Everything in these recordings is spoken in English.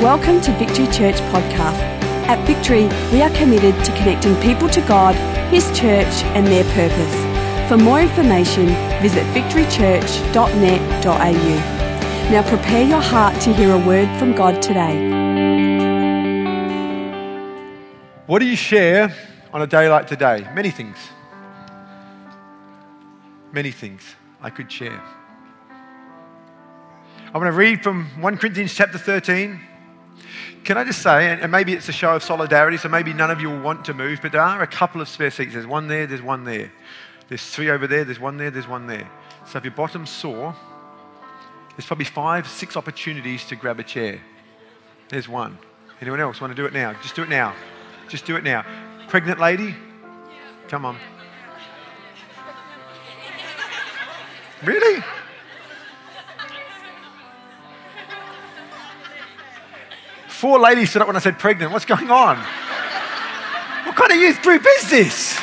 Welcome to Victory Church Podcast. At Victory, we are committed to connecting people to God, His church, and their purpose. For more information, visit victorychurch.net.au. Now prepare your heart to hear a word from God today. What do you share on a day like today? Many things. Many things I could share. I'm going to read from 1 Corinthians chapter 13. Can I just say, and maybe it's a show of solidarity, so maybe none of you will want to move, but there are a couple of spare seats. There's one there, there's one there. There's three over there, there's one there, there's one there. So if your bottom's sore, there's probably five, six opportunities to grab a chair. There's one. Anyone else want to do it now? Just do it now. Just do it now. Pregnant lady? Come on. Really? Four ladies stood up when I said pregnant. What's going on? What kind of youth group is this?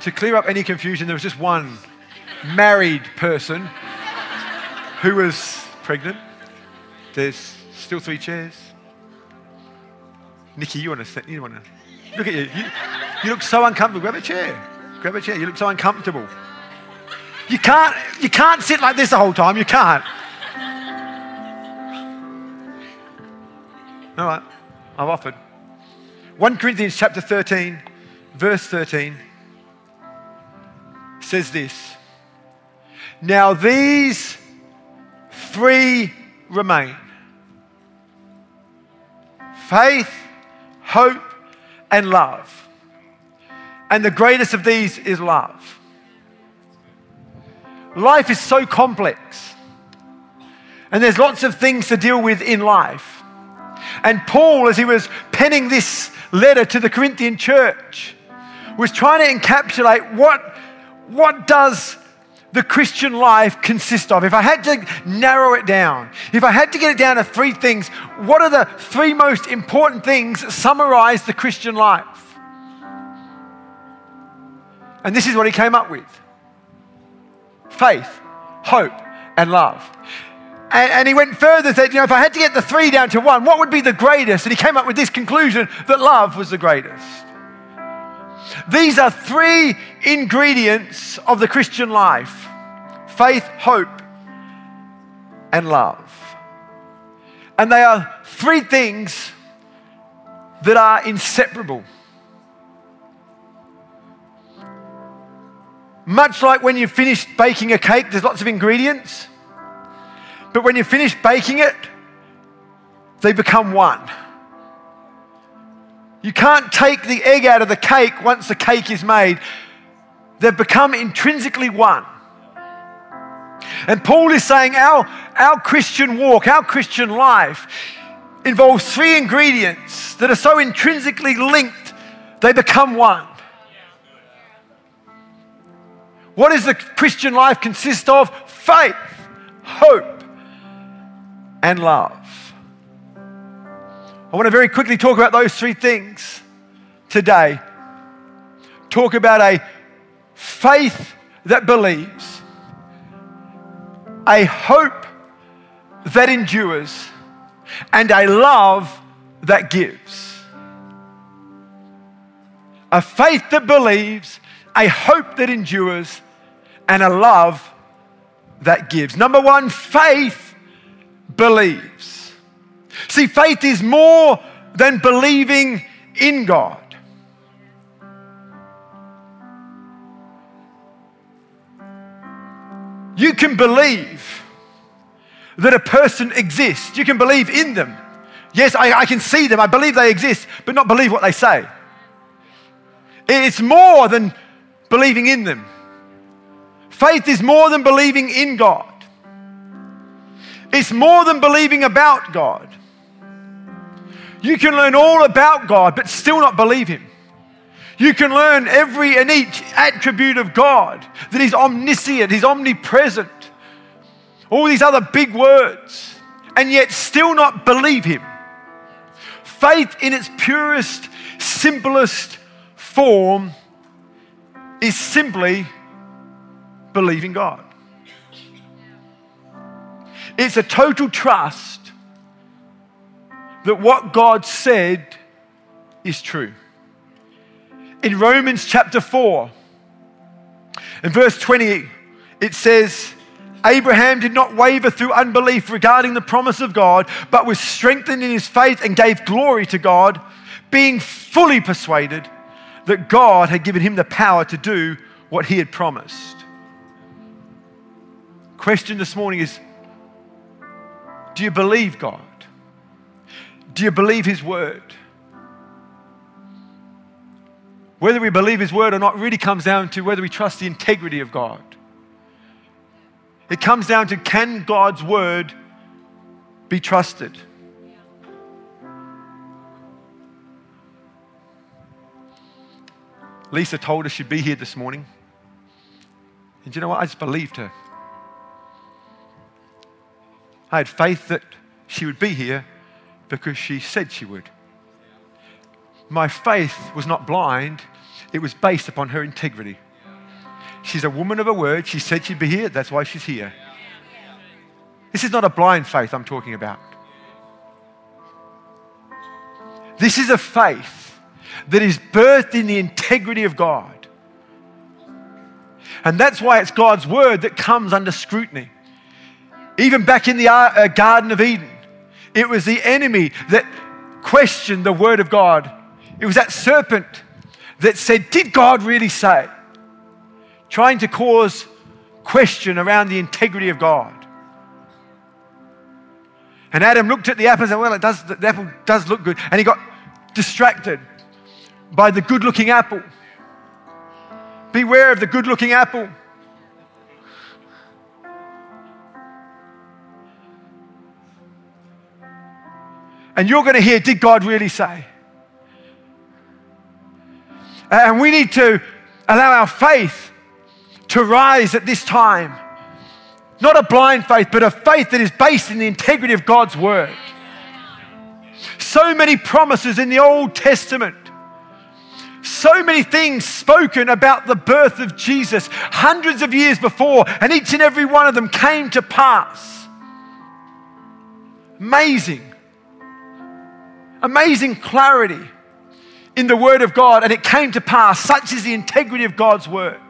to clear up any confusion, there was just one married person who was pregnant. There's still three chairs. Nikki, you want to sit? You want to look at you. you. You look so uncomfortable. Grab a chair. Grab a chair. You look so uncomfortable. You can't, you can't sit like this the whole time. You can't. All right, I've offered. 1 Corinthians chapter 13, verse 13 says this Now these three remain faith, hope, and love. And the greatest of these is love. Life is so complex, and there's lots of things to deal with in life. And Paul, as he was penning this letter to the Corinthian church, was trying to encapsulate what, what does the Christian life consist of? If I had to narrow it down, if I had to get it down to three things, what are the three most important things that summarize the Christian life? And this is what he came up with faith, hope, and love. And, and, he went further and said, you know, if I had to get the three down to one, what would be the greatest? And he came up with this conclusion that love was the greatest. These are three ingredients of the Christian life faith, hope, and love. And they are three things that are inseparable. Much like when you finish baking a cake, there's lots of ingredients. But when you finish baking it, they become one. You can't take the egg out of the cake once the cake is made. They've become intrinsically one. And Paul is saying our, our Christian walk, our Christian life involves three ingredients that are so intrinsically linked, they become one. What does the Christian life consist of? Faith, hope, and love. I want to very quickly talk about those three things today. Talk about a faith that believes, a hope that endures, and a love that gives. A faith that believes, a hope that endures, and a love that gives. Number one, faith believes. See, faith is more than believing in God. You can believe that a person exists. You can believe in them. Yes, I, I, can see them. I believe they exist, but not believe what they say. It's more than believing in them. Faith is more than believing in God, it's more than believing about God. You can learn all about God, but still not believe Him. You can learn every and each attribute of God that He's omniscient, He's omnipresent, all these other big words, and yet still not believe Him. Faith, in its purest, simplest form, is simply believing God. It's a total trust that what God said is true. In Romans chapter 4, in verse 20, it says, Abraham did not waver through unbelief regarding the promise of God, but was strengthened in his faith and gave glory to God, being fully persuaded that God had given him the power to do what he had promised. Question this morning is Do you believe God? Do you believe his word? Whether we believe his word or not really comes down to whether we trust the integrity of God. It comes down to can God's word be trusted? Lisa told us she'd be here this morning. And you know what? I just believed her. I had faith that she would be here because she said she would. My faith was not blind, it was based upon her integrity. She's a woman of a word. She said she'd be here. That's why she's here. This is not a blind faith I'm talking about. This is a faith that is birthed in the integrity of God. And that's why it's God's word that comes under scrutiny. Even back in the uh, Garden of Eden, it was the enemy that questioned the word of God. It was that serpent that said, Did God really say? Trying to cause question around the integrity of God. And Adam looked at the apple and said, Well, it does, the apple does look good. And he got distracted by the good looking apple. Beware of the good looking apple. And you're going to hear, Did God really say? And we need to allow our faith to rise at this time. Not a blind faith, but a faith that is based in the integrity of God's word. So many promises in the Old Testament. So many things spoken about the birth of Jesus hundreds of years before, and each and every one of them came to pass. Amazing. Amazing clarity in the Word of God, and it came to pass. Such is the integrity of God's Word.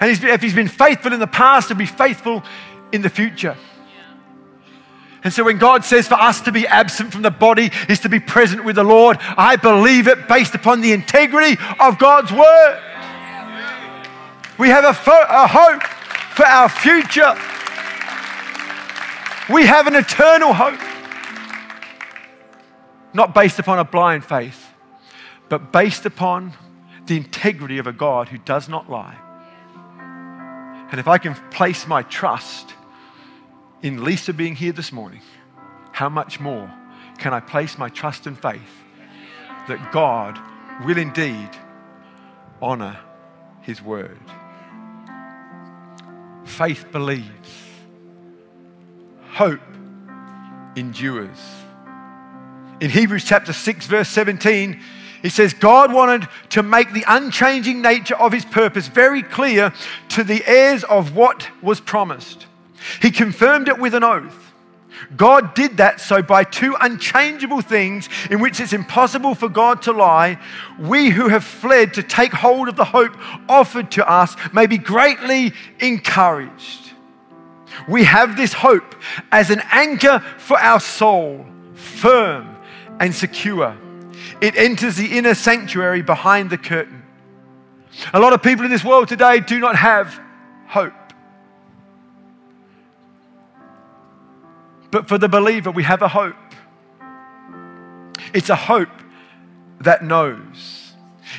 And if He's been faithful in the past, He'll be faithful in the future. And so when God says for us to be absent from the body is to be present with the Lord, I believe it based upon the integrity of God's Word. We have a, fo- a hope for our future. We have an eternal hope. Not based upon a blind faith, but based upon the integrity of a God who does not lie. And if I can place my trust in Lisa being here this morning, how much more can I place my trust and faith that God will indeed honor his word? Faith believes, hope endures. In Hebrews chapter 6, verse 17, he says, God wanted to make the unchanging nature of his purpose very clear to the heirs of what was promised. He confirmed it with an oath. God did that so by two unchangeable things in which it's impossible for God to lie, we who have fled to take hold of the hope offered to us may be greatly encouraged. We have this hope as an anchor for our soul, firm and secure it enters the inner sanctuary behind the curtain. A lot of people in this world today do not have hope. But for the believer, we have a hope. It's a hope that knows.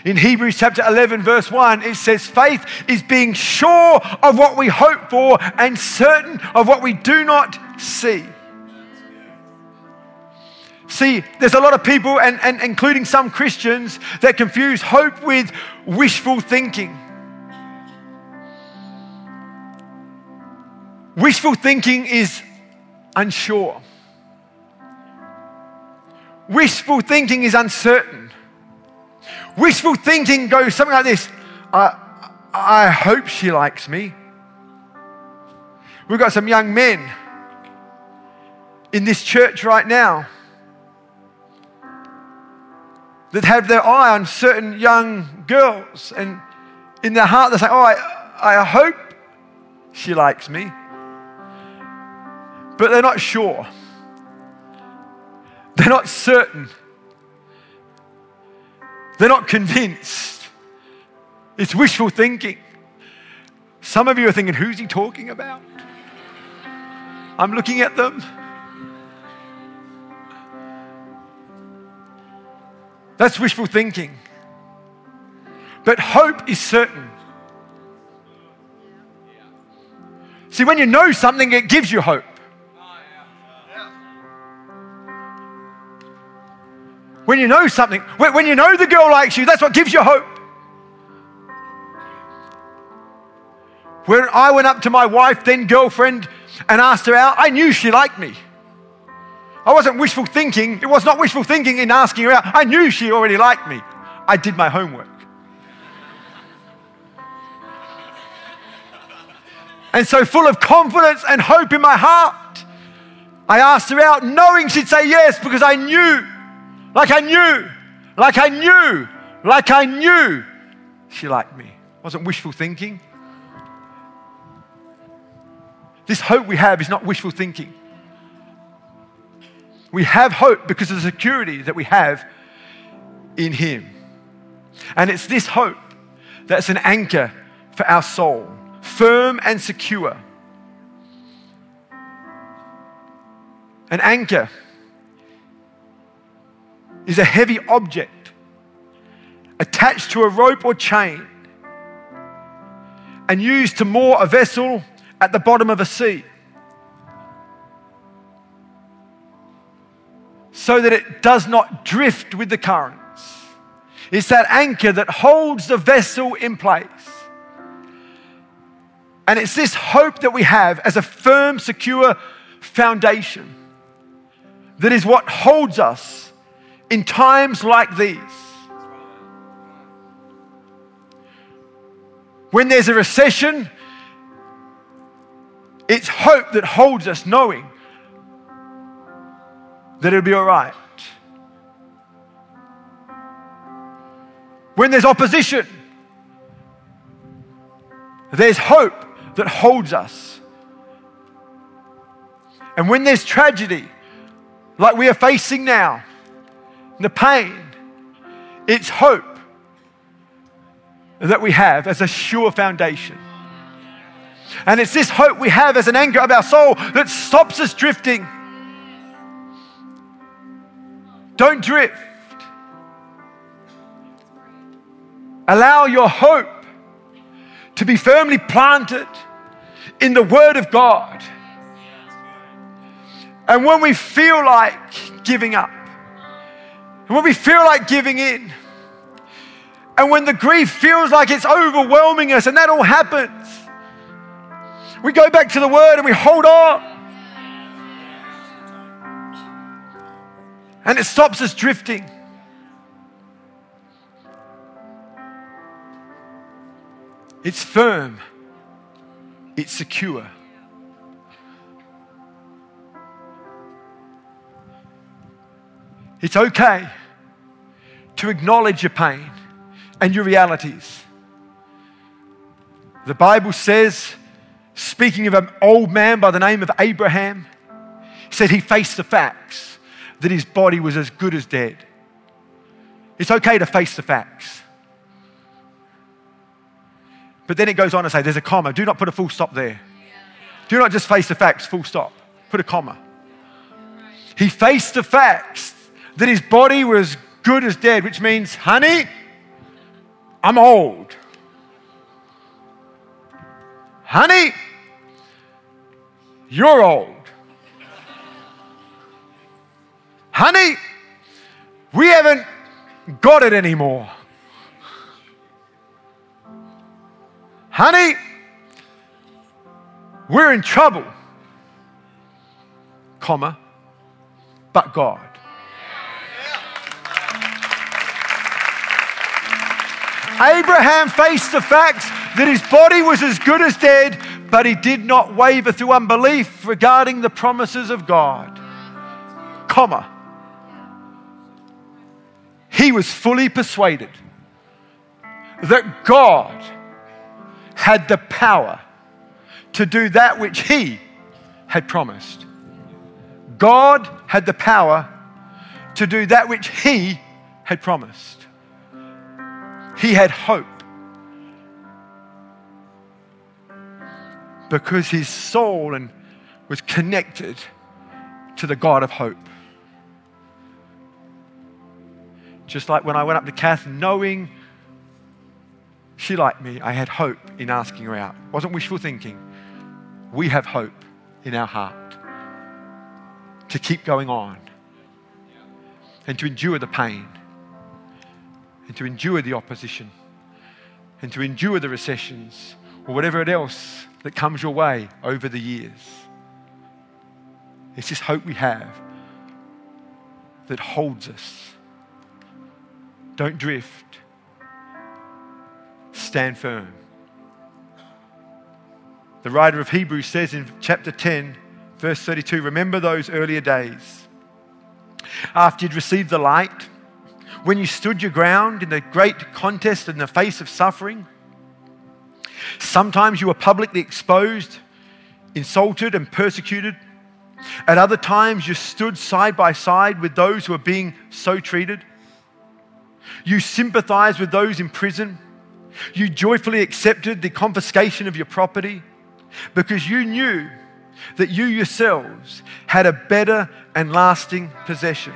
In Hebrews chapter 11, verse 1, it says, Faith is being sure of what we hope for and certain of what we do not see. See, there's a lot of people, and, and including some Christians, that confuse hope with wishful thinking. Wishful thinking is unsure. Wishful thinking is uncertain. Wishful thinking goes something like this I, I hope she likes me. We've got some young men in this church right now that have their eye on certain young girls and in their heart they say, Oh, I, I hope she likes me. But they're not sure. They're not certain. They're not convinced. It's wishful thinking. Some of you are thinking, Who's he talking about? I'm looking at them. That's wishful thinking. But hope is certain. See, when you know something, it gives you hope. When you know something, when you know the girl likes you, that's what gives you hope. When I went up to my wife, then girlfriend, and asked her out, I knew she liked me. I wasn't wishful thinking. It was not wishful thinking in asking her out. I knew she already liked me. I did my homework. And so, full of confidence and hope in my heart, I asked her out, knowing she'd say yes because I knew, like I knew, like I knew, like I knew she liked me. It wasn't wishful thinking. This hope we have is not wishful thinking. We have hope because of the security that we have in Him. And it's this hope that's an anchor for our soul, firm and secure. An anchor is a heavy object attached to a rope or chain and used to moor a vessel at the bottom of a sea. so that it does not drift with the currents. It's that anchor that holds the vessel in place. And it's this hope that we have as a firm, secure foundation that is what holds us in times like these. When there's a recession, it's hope that holds us, knowing that it'll be all right. When there's opposition, there's hope that holds us. And when there's tragedy, like we are facing now, the pain, it's hope that we have as a sure foundation. And it's this hope we have as an anchor of our soul that stops us drifting don't drift. Allow your hope to be firmly planted in the Word of God. And when we feel like giving up, and when we feel like giving in, and when the grief feels like it's overwhelming us, and that all happens, we go back to the Word and we hold on. and it stops us drifting. It's firm, it's secure. It's okay to acknowledge your pain and your realities. The Bible says, speaking of an old man by the name of Abraham, said he faced the facts that his body was as good as dead. It's okay to face the facts. But then it goes on to say there's a comma. Do not put a full stop there. Do not just face the facts, full stop. Put a comma. He faced the facts that his body was good as dead, which means, honey, I'm old. Honey, you're old. honey, we haven't got it anymore. Honey, we're in trouble, comma, but God. Abraham faced the fact that his body was as good as dead, but he did not waver through unbelief regarding the promises of God. Comma. He was fully persuaded that God had the power to do that which he had promised. God had the power to do that which he had promised. He had hope because his soul and was connected to the God of hope. Just like when I went up to Kath, knowing she liked me, I had hope in asking her out. Wasn't wishful thinking. We have hope in our heart to keep going on and to endure the pain and to endure the opposition and to endure the recessions or whatever else that comes your way over the years. It's this hope we have that holds us. Don't drift. Stand firm. The writer of Hebrews says in chapter 10, verse 32 Remember those earlier days. After you'd received the light, when you stood your ground in the great contest in the face of suffering, Sometimes you were publicly exposed, insulted, and persecuted. At other times, you stood side by side with those who were being so treated. You sympathized with those in prison. You joyfully accepted the confiscation of your property because you knew that you yourselves had a better and lasting possession.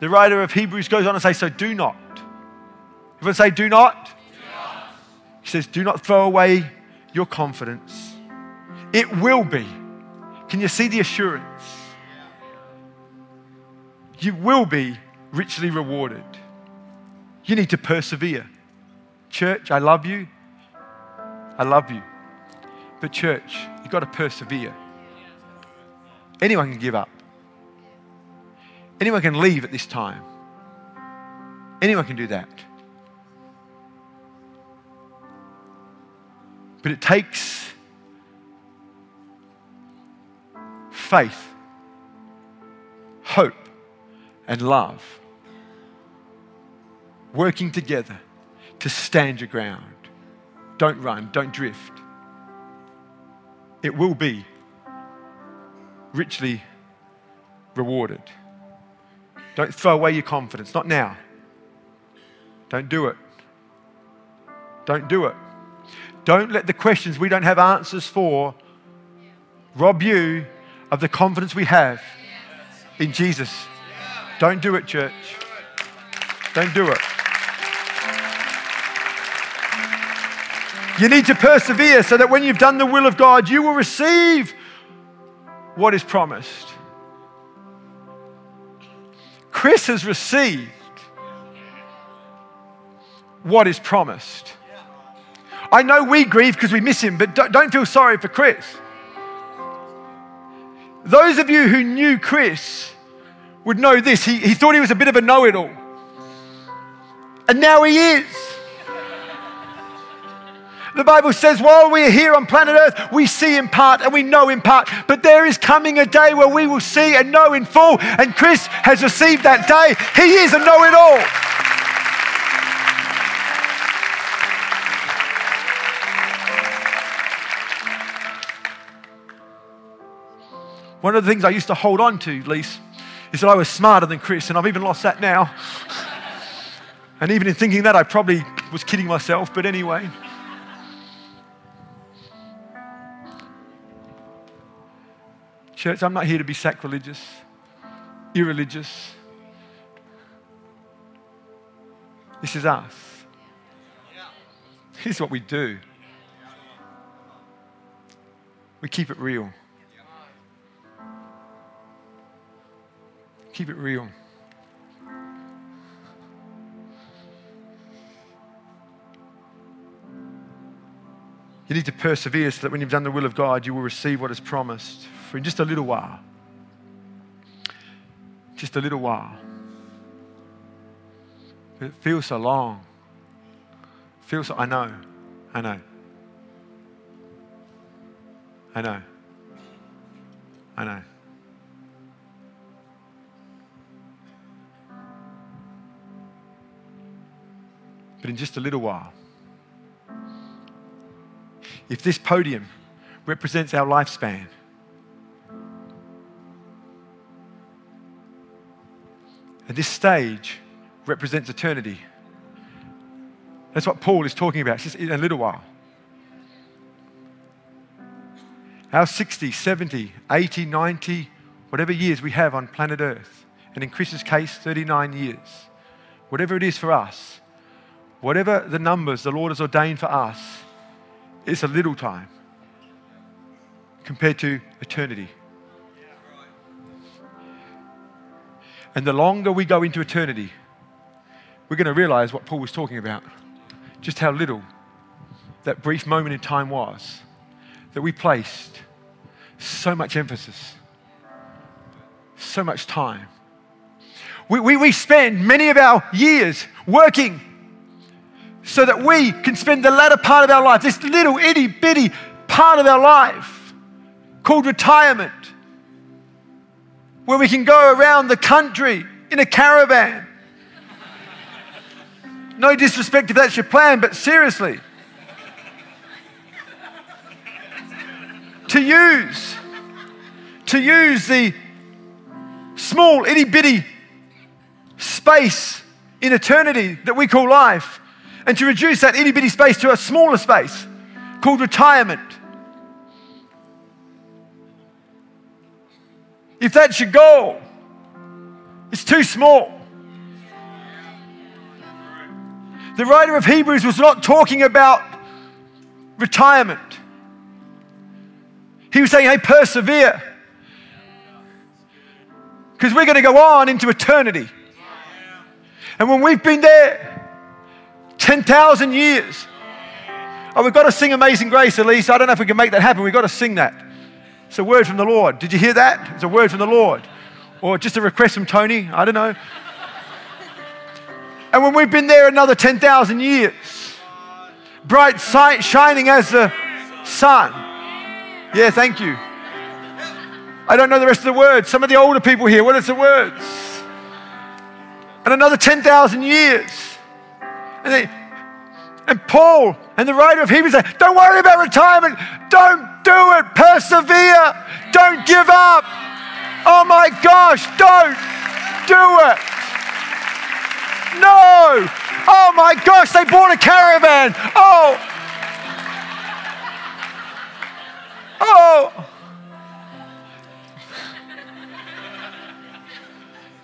The writer of Hebrews goes on to say, So do not. Everyone say, Do not. He says, Do not throw away your confidence. It will be. Can you see the assurance? You will be richly rewarded. You need to persevere. Church, I love you. I love you. But, church, you've got to persevere. Anyone can give up. Anyone can leave at this time. Anyone can do that. But it takes faith, hope, and love working together to stand your ground. Don't run, don't drift. It will be richly rewarded. Don't throw away your confidence, not now. Don't do it. Don't do it. Don't let the questions we don't have answers for rob you of the confidence we have in Jesus. Don't do it, church. Don't do it. You need to persevere so that when you've done the will of God, you will receive what is promised. Chris has received what is promised. I know we grieve because we miss him, but don't feel sorry for Chris. Those of you who knew Chris would know this. He, he thought he was a bit of a know it all. And now he is. The Bible says, while we are here on planet Earth, we see in part and we know in part. But there is coming a day where we will see and know in full. And Chris has received that day. He is a know it all. One of the things I used to hold on to, Lise, is that I was smarter than Chris, and I've even lost that now. and even in thinking that, I probably was kidding myself, but anyway. Church, I'm not here to be sacrilegious, irreligious. This is us. This is what we do. We keep it real. Keep it real. You need to persevere so that when you've done the will of God, you will receive what is promised for in just a little while. Just a little while. It feels so long. Feels so, I know, I know. I know. I know. But in just a little while, if this podium represents our lifespan, and this stage represents eternity, that's what Paul is talking about, it's just in a little while. Our 60, 70, 80, 90, whatever years we have on planet Earth, and in Chris's case, 39 years, whatever it is for us, whatever the numbers the Lord has ordained for us, it's a little time compared to eternity. And the longer we go into eternity, we're going to realize what Paul was talking about just how little that brief moment in time was that we placed so much emphasis, so much time. We, we, we spend many of our years working so that we can spend the latter part of our life, this little itty bitty part of our life called retirement, where we can go around the country in a caravan. No disrespect if that's your plan, but seriously. to use, to use the small, itty bitty space in eternity that we call life, and to reduce that itty bitty space to a smaller space called retirement. If that's your goal, it's too small. The writer of Hebrews was not talking about retirement. He was saying, hey, persevere. Because we're going to go on into eternity. And when we've been there 10,000 years, oh, we've got to sing Amazing Grace, Elise. I don't know if we can make that happen. We've got to sing that. It's a word from the Lord. Did you hear that? It's a word from the Lord. Or just a request from Tony. I don't know. And when we've been there another 10,000 years, bright sight shining as the sun. Yeah, thank you. I don't know the rest of the words. Some of the older people here, what is the words? And another 10,000 years. And, they, and Paul and the writer of Hebrews say, don't worry about retirement. Don't do it. Persevere. Don't give up. Oh my gosh, don't do it. No. Oh my gosh, they bought a caravan. Oh. Oh.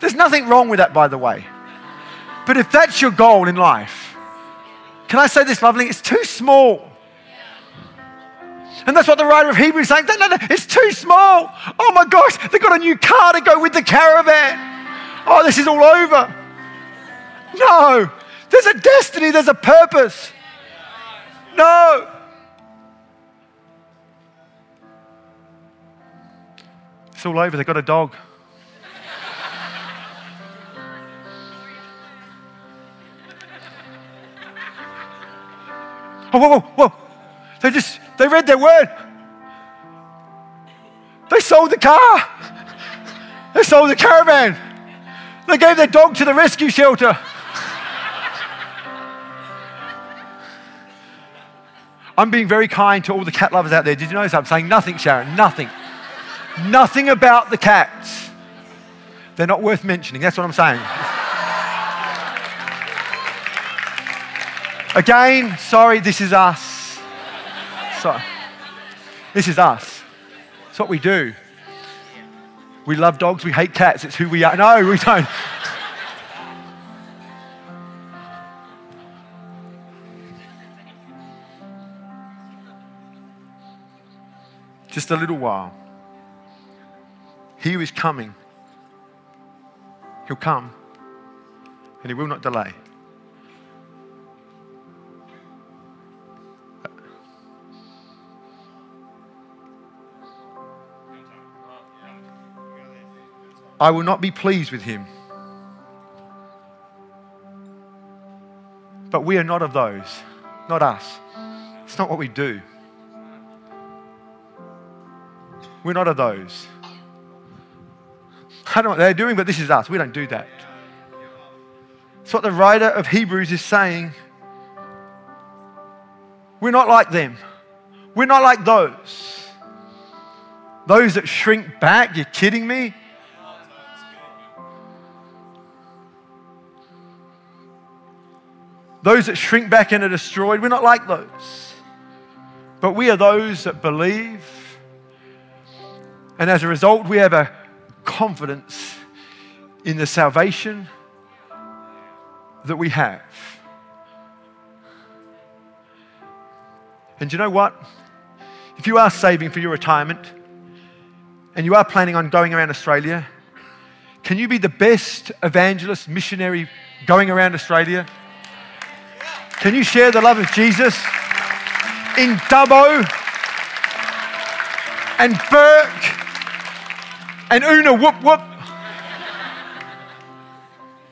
There's nothing wrong with that, by the way. But if that's your goal in life, can I say this, lovely? It's too small. And that's what the writer of Hebrews is saying. No, no, no, it's too small. Oh my gosh, they've got a new car to go with the caravan. Oh, this is all over. No, there's a destiny, there's a purpose. No. It's all over. They've got a dog. Oh, whoa, whoa, whoa. They just, they read their word. They sold the car. They sold the caravan. They gave their dog to the rescue shelter. I'm being very kind to all the cat lovers out there. Did you notice I'm saying nothing, Sharon? Nothing. nothing about the cats. They're not worth mentioning. That's what I'm saying. Again, sorry, this is us. So, this is us. It's what we do. We love dogs, we hate cats. It's who we are. No, we don't. Just a little while. He who is coming, he'll come and he will not delay. I will not be pleased with him. But we are not of those, not us. It's not what we do. We're not of those. I don't know what they're doing, but this is us. We don't do that. It's what the writer of Hebrews is saying. We're not like them. We're not like those. Those that shrink back, you're kidding me? Those that shrink back and are destroyed, we're not like those. But we are those that believe. And as a result, we have a confidence in the salvation that we have. And you know what? If you are saving for your retirement and you are planning on going around Australia, can you be the best evangelist, missionary going around Australia? Can you share the love of Jesus in Dubbo and Bourke and Una Whoop Whoop?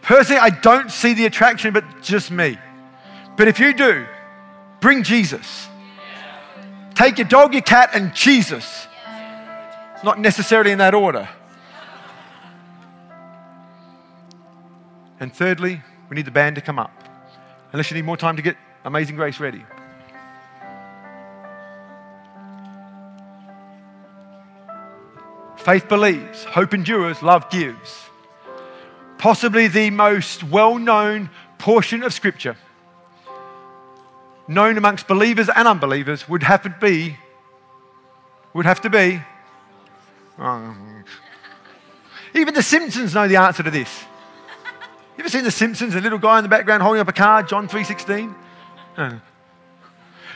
Personally, I don't see the attraction, but just me. But if you do, bring Jesus. Take your dog, your cat, and Jesus. Not necessarily in that order. And thirdly, we need the band to come up. Unless you need more time to get Amazing Grace ready. Faith believes, hope endures, love gives. Possibly the most well known portion of Scripture, known amongst believers and unbelievers, would have to be, would have to be. Um, even the Simpsons know the answer to this. You ever seen The Simpsons? The little guy in the background holding up a card, John 3.16? No.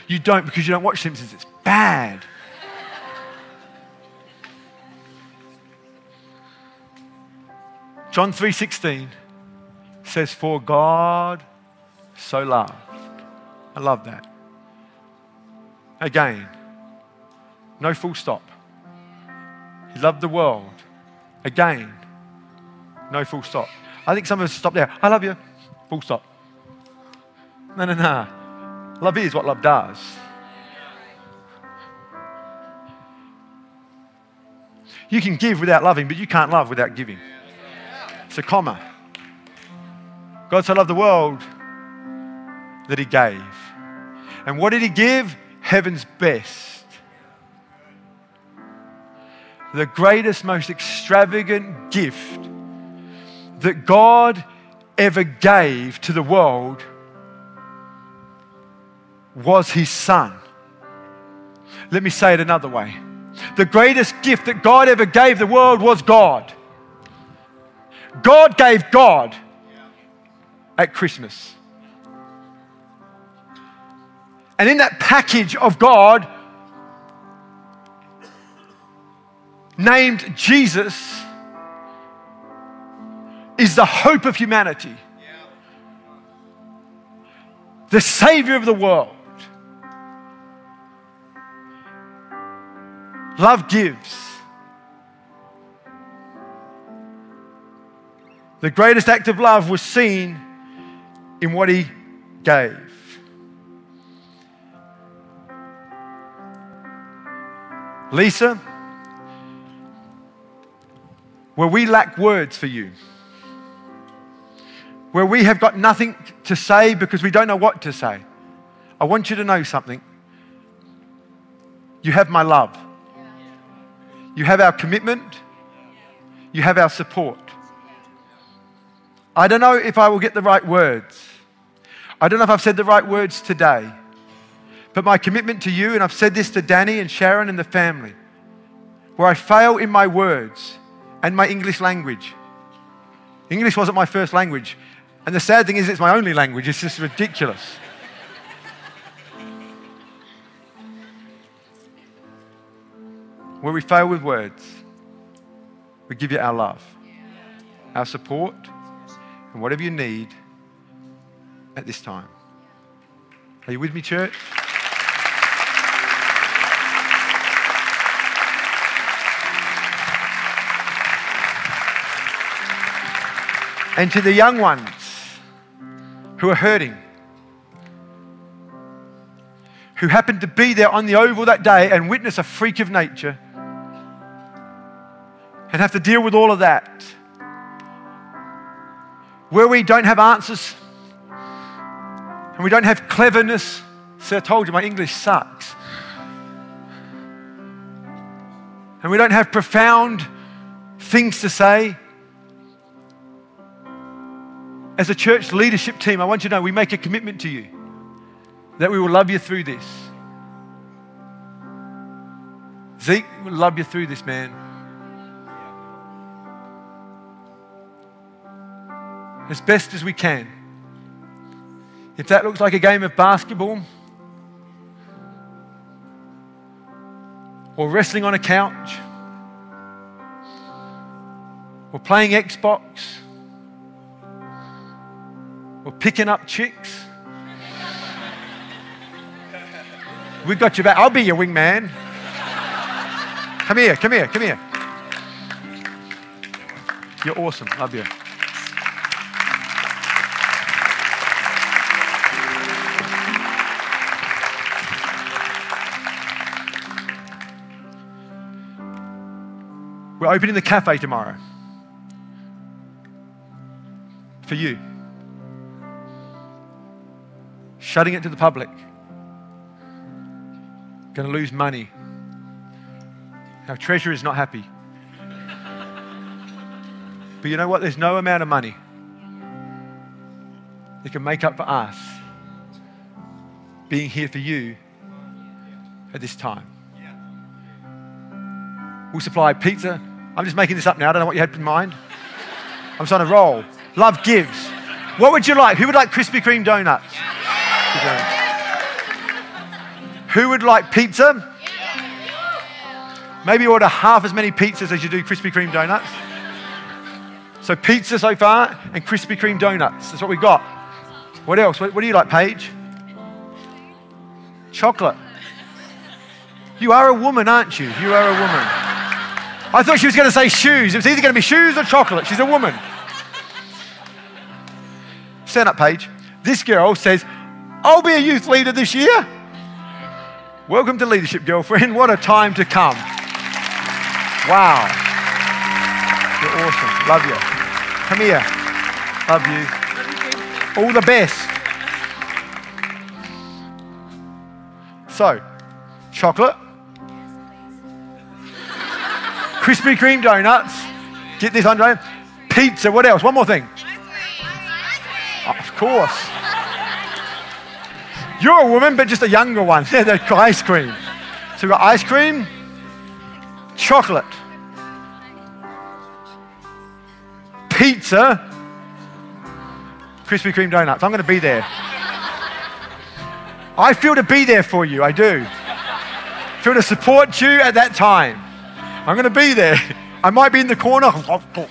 You don't because you don't watch Simpsons. It's bad. John 3:16 says for God so loved. I love that. Again, no full stop. He loved the world. Again, no full stop. I think some of us stop there. I love you. Full stop. No, no, no. Love is what love does. You can give without loving, but you can't love without giving. It's a comma. God so loved the world that he gave. And what did he give? Heaven's best. The greatest, most extravagant gift that God ever gave to the world was his son. Let me say it another way. The greatest gift that God ever gave the world was God. God gave God at Christmas. And in that package of God, named Jesus, is the hope of humanity, the Savior of the world. Love gives. The greatest act of love was seen in what he gave. Lisa, where we lack words for you, where we have got nothing to say because we don't know what to say, I want you to know something. You have my love. You have our commitment. You have our support. I don't know if I will get the right words. I don't know if I've said the right words today. But my commitment to you, and I've said this to Danny and Sharon and the family, where I fail in my words and my English language. English wasn't my first language. And the sad thing is, it's my only language. It's just ridiculous. Where we fail with words, we give you our love, our support and whatever you need at this time. Are you with me, church? And to the young ones who are hurting, who happened to be there on the oval that day and witness a freak of nature, and have to deal with all of that. Where we don't have answers and we don't have cleverness. See, I told you my English sucks. And we don't have profound things to say. As a church leadership team, I want you to know we make a commitment to you that we will love you through this. Zeke, we'll love you through this, man. As best as we can. If that looks like a game of basketball or wrestling on a couch or playing Xbox picking up chicks. We got you back. I'll be your wingman. Come here, come here, come here. You're awesome. Love you. We're opening the cafe tomorrow for you. Shutting it to the public. Going to lose money. Our treasurer is not happy. But you know what? There's no amount of money that can make up for us being here for you at this time. We'll supply pizza. I'm just making this up now. I don't know what you had in mind. I'm trying to roll. Love gives. What would you like? Who would like Krispy Kreme donuts? Who would like pizza? Maybe order half as many pizzas as you do Krispy Kreme donuts. So pizza so far and Krispy Kreme donuts. That's what we've got. What else? What, what do you like, Paige? Chocolate. You are a woman, aren't you? You are a woman. I thought she was going to say shoes. It was either going to be shoes or chocolate. She's a woman. Stand up, Paige. This girl says, I'll be a youth leader this year. Welcome to leadership, girlfriend. What a time to come. Wow. You're awesome. Love you. Come here. Love you. All the best. So, chocolate. Krispy Kreme donuts. Get this, Andre. Pizza. What else? One more thing. Of course. You're a woman, but just a younger one. Yeah, the ice cream. So we've got ice cream, chocolate, pizza, Krispy Kreme donuts. I'm going to be there. I feel to be there for you. I do. I feel to support you at that time. I'm going to be there. I might be in the corner.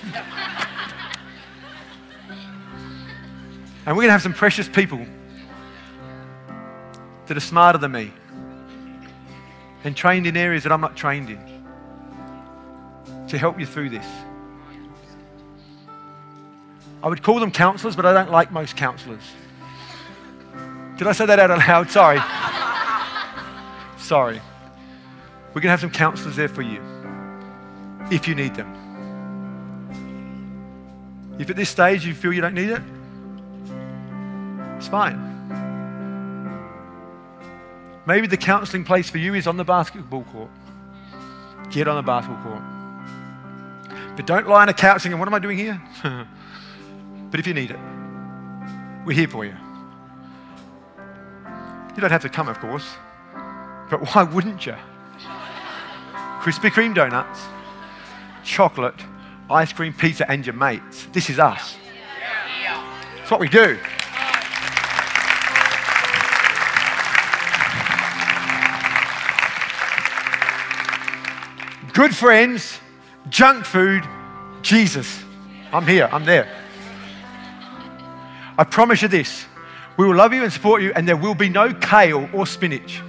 And we're going to have some precious people that are smarter than me and trained in areas that I'm not trained in to help you through this. I would call them counselors, but I don't like most counselors. Did I say that out loud? Sorry. Sorry. We're going to have some counselors there for you if you need them. If at this stage you feel you don't need it, it's fine. Maybe the counseling place for you is on the basketball court. Get on the basketball court. But don't lie on a couch thinking, what am I doing here? but if you need it, we're here for you. You don't have to come, of course. But why wouldn't you? Krispy Kreme donuts chocolate, ice cream, pizza, and your mates. This is us. It's what we do. Good friends, junk food, Jesus. I'm here, I'm there. I promise you this we will love you and support you, and there will be no kale or spinach.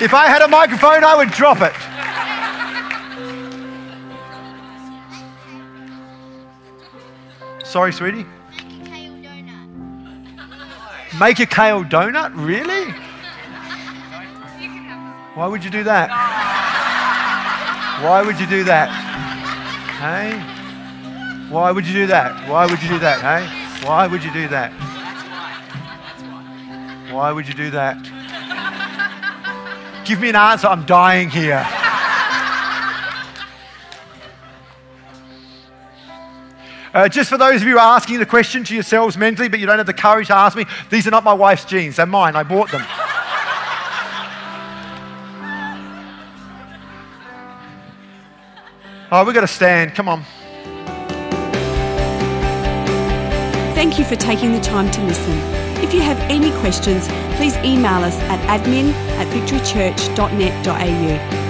If I had a microphone, I would drop it. Sorry, sweetie. Make a kale donut? Make a kale donut? Really? Why would you do that? Why would you do that? Hey? Why would you do that? Why would you do that? Hey? Why would you do that? Why would you do that? Give me an answer. I'm dying here. Uh, just for those of you asking the question to yourselves mentally, but you don't have the courage to ask me, these are not my wife's jeans. They're mine. I bought them. Oh, we've got to stand. Come on. Thank you for taking the time to listen. If you have any questions, please email us at admin at victorychurch.net.au.